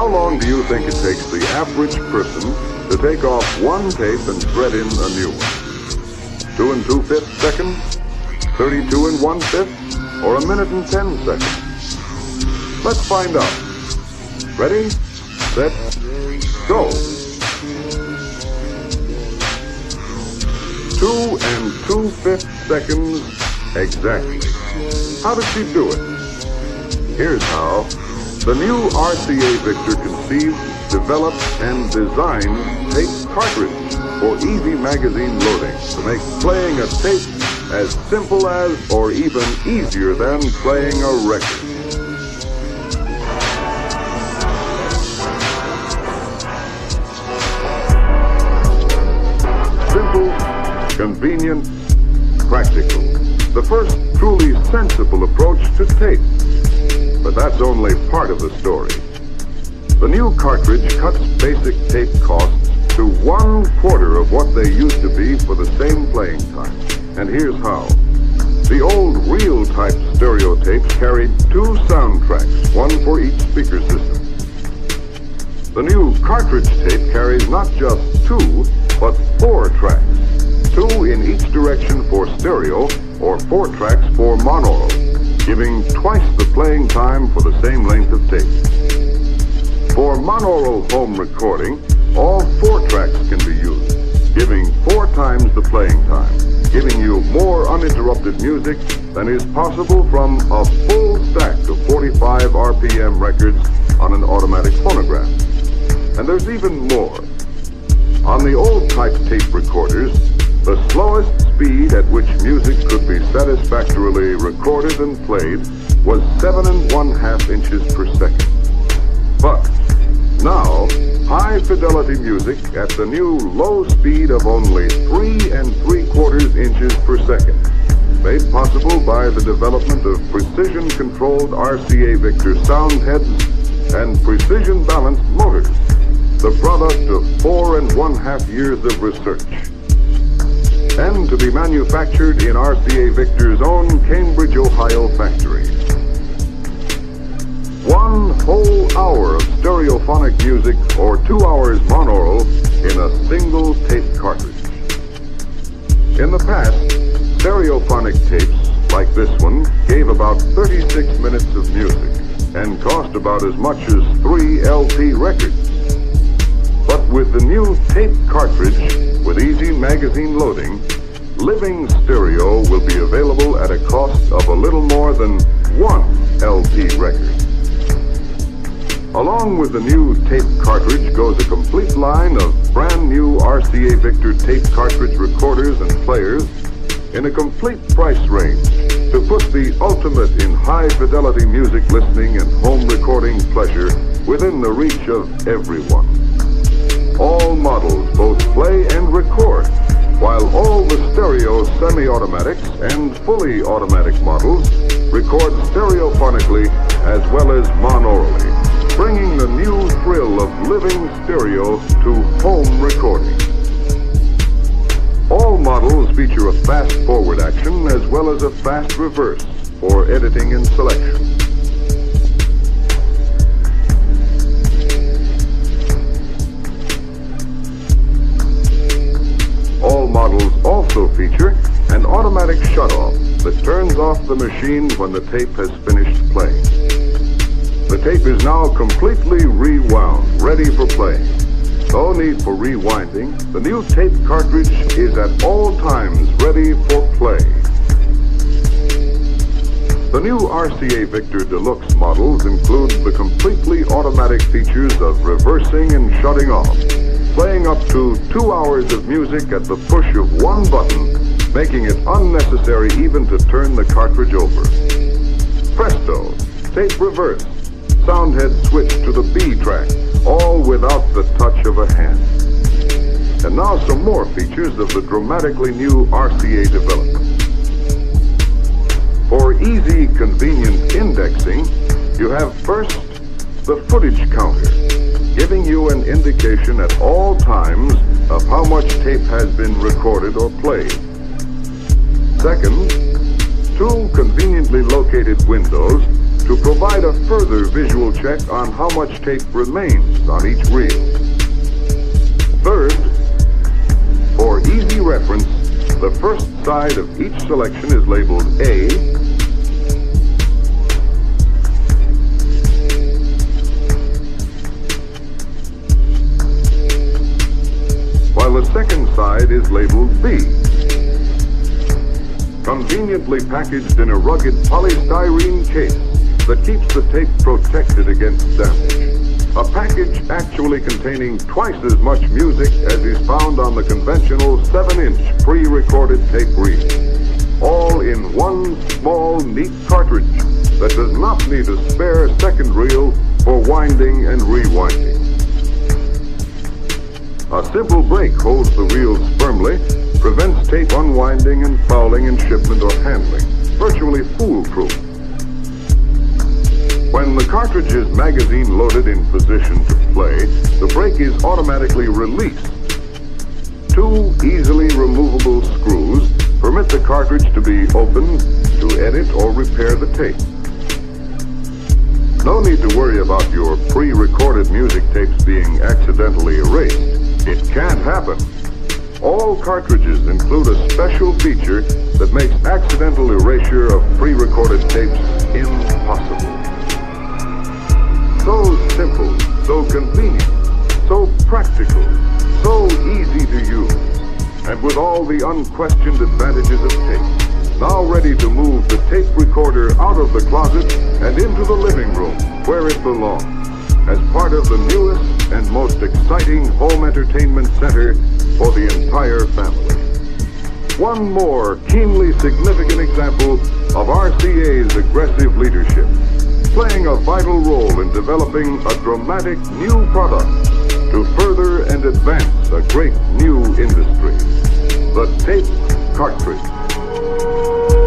How long do you think it takes the average person to take off one tape and thread in a new one? Two and two fifths seconds? 32 and one fifth? Or a minute and 10 seconds? Let's find out. Ready, set, go. Two and two fifths seconds exactly. How did she do it? Here's how. The new RCA Victor conceived, developed, and designed tape cartridge for easy magazine loading to make playing a tape as simple as or even easier than playing a record. Simple, convenient, practical. The first truly sensible approach to tape. But that's only part of the story. The new cartridge cuts basic tape costs to one quarter of what they used to be for the same playing time. And here's how. The old reel type stereo tapes carried two soundtracks, one for each speaker system. The new cartridge tape carries not just two, but four tracks. Two in each direction for stereo, or four tracks for monaural, giving twice the playing time for the same length of tape. For monaural home recording, all four tracks can be used, giving four times the playing time, giving you more uninterrupted music than is possible from a full stack of 45 RPM records on an automatic phonograph. And there's even more. On the old type tape recorders, the slowest speed at which music could be satisfactorily recorded and played was seven and one half inches per second. But now, high fidelity music at the new low speed of only three and three quarters inches per second, made possible by the development of precision controlled RCA Victor sound heads and precision balanced motors, the product of four and one half years of research and to be manufactured in RCA Victor's own Cambridge, Ohio factory. One whole hour of stereophonic music or two hours monaural in a single tape cartridge. In the past, stereophonic tapes like this one gave about 36 minutes of music and cost about as much as three LP records. With the new tape cartridge with easy magazine loading, Living Stereo will be available at a cost of a little more than one LP record. Along with the new tape cartridge goes a complete line of brand new RCA Victor tape cartridge recorders and players in a complete price range to put the ultimate in high fidelity music listening and home recording pleasure within the reach of everyone. All models both play and record, while all the stereo semi-automatics and fully automatic models record stereophonically as well as monaurally bringing the new thrill of living stereo to home recording. All models feature a fast forward action as well as a fast reverse for editing and selection. Also feature an automatic shutoff that turns off the machine when the tape has finished playing. The tape is now completely rewound, ready for play. No need for rewinding. The new tape cartridge is at all times ready for play. The new RCA Victor Deluxe models include the completely automatic features of reversing and shutting off, playing up to two hours of music at the push of one button, making it unnecessary even to turn the cartridge over. Presto, tape reverse, sound head switch to the B track, all without the touch of a hand. And now some more features of the dramatically new RCA development. For easy, convenient indexing, you have first the footage counter, indication at all times of how much tape has been recorded or played. Second, two conveniently located windows to provide a further visual check on how much tape remains on each reel. Third, for easy reference, the first side of each selection is labeled A, side is labeled B. Conveniently packaged in a rugged polystyrene case that keeps the tape protected against damage. A package actually containing twice as much music as is found on the conventional 7-inch pre-recorded tape reel. All in one small, neat cartridge that does not need a spare second reel for winding and rewinding. A simple brake holds the reels firmly, prevents tape unwinding and fouling in shipment or handling. Virtually foolproof. When the cartridge is magazine loaded in position to play, the brake is automatically released. Two easily removable screws permit the cartridge to be opened to edit or repair the tape. No need to worry about your pre-recorded music tapes being accidentally erased. It can't happen. All cartridges include a special feature that makes accidental erasure of pre-recorded tapes impossible. So simple, so convenient, so practical, so easy to use, and with all the unquestioned advantages of tape. Now ready to move the tape recorder out of the closet and into the living room where it belongs as part of the newest and most exciting home entertainment center for the entire family. One more keenly significant example of RCA's aggressive leadership, playing a vital role in developing a dramatic new product to further and advance a great new industry, the tape cartridge.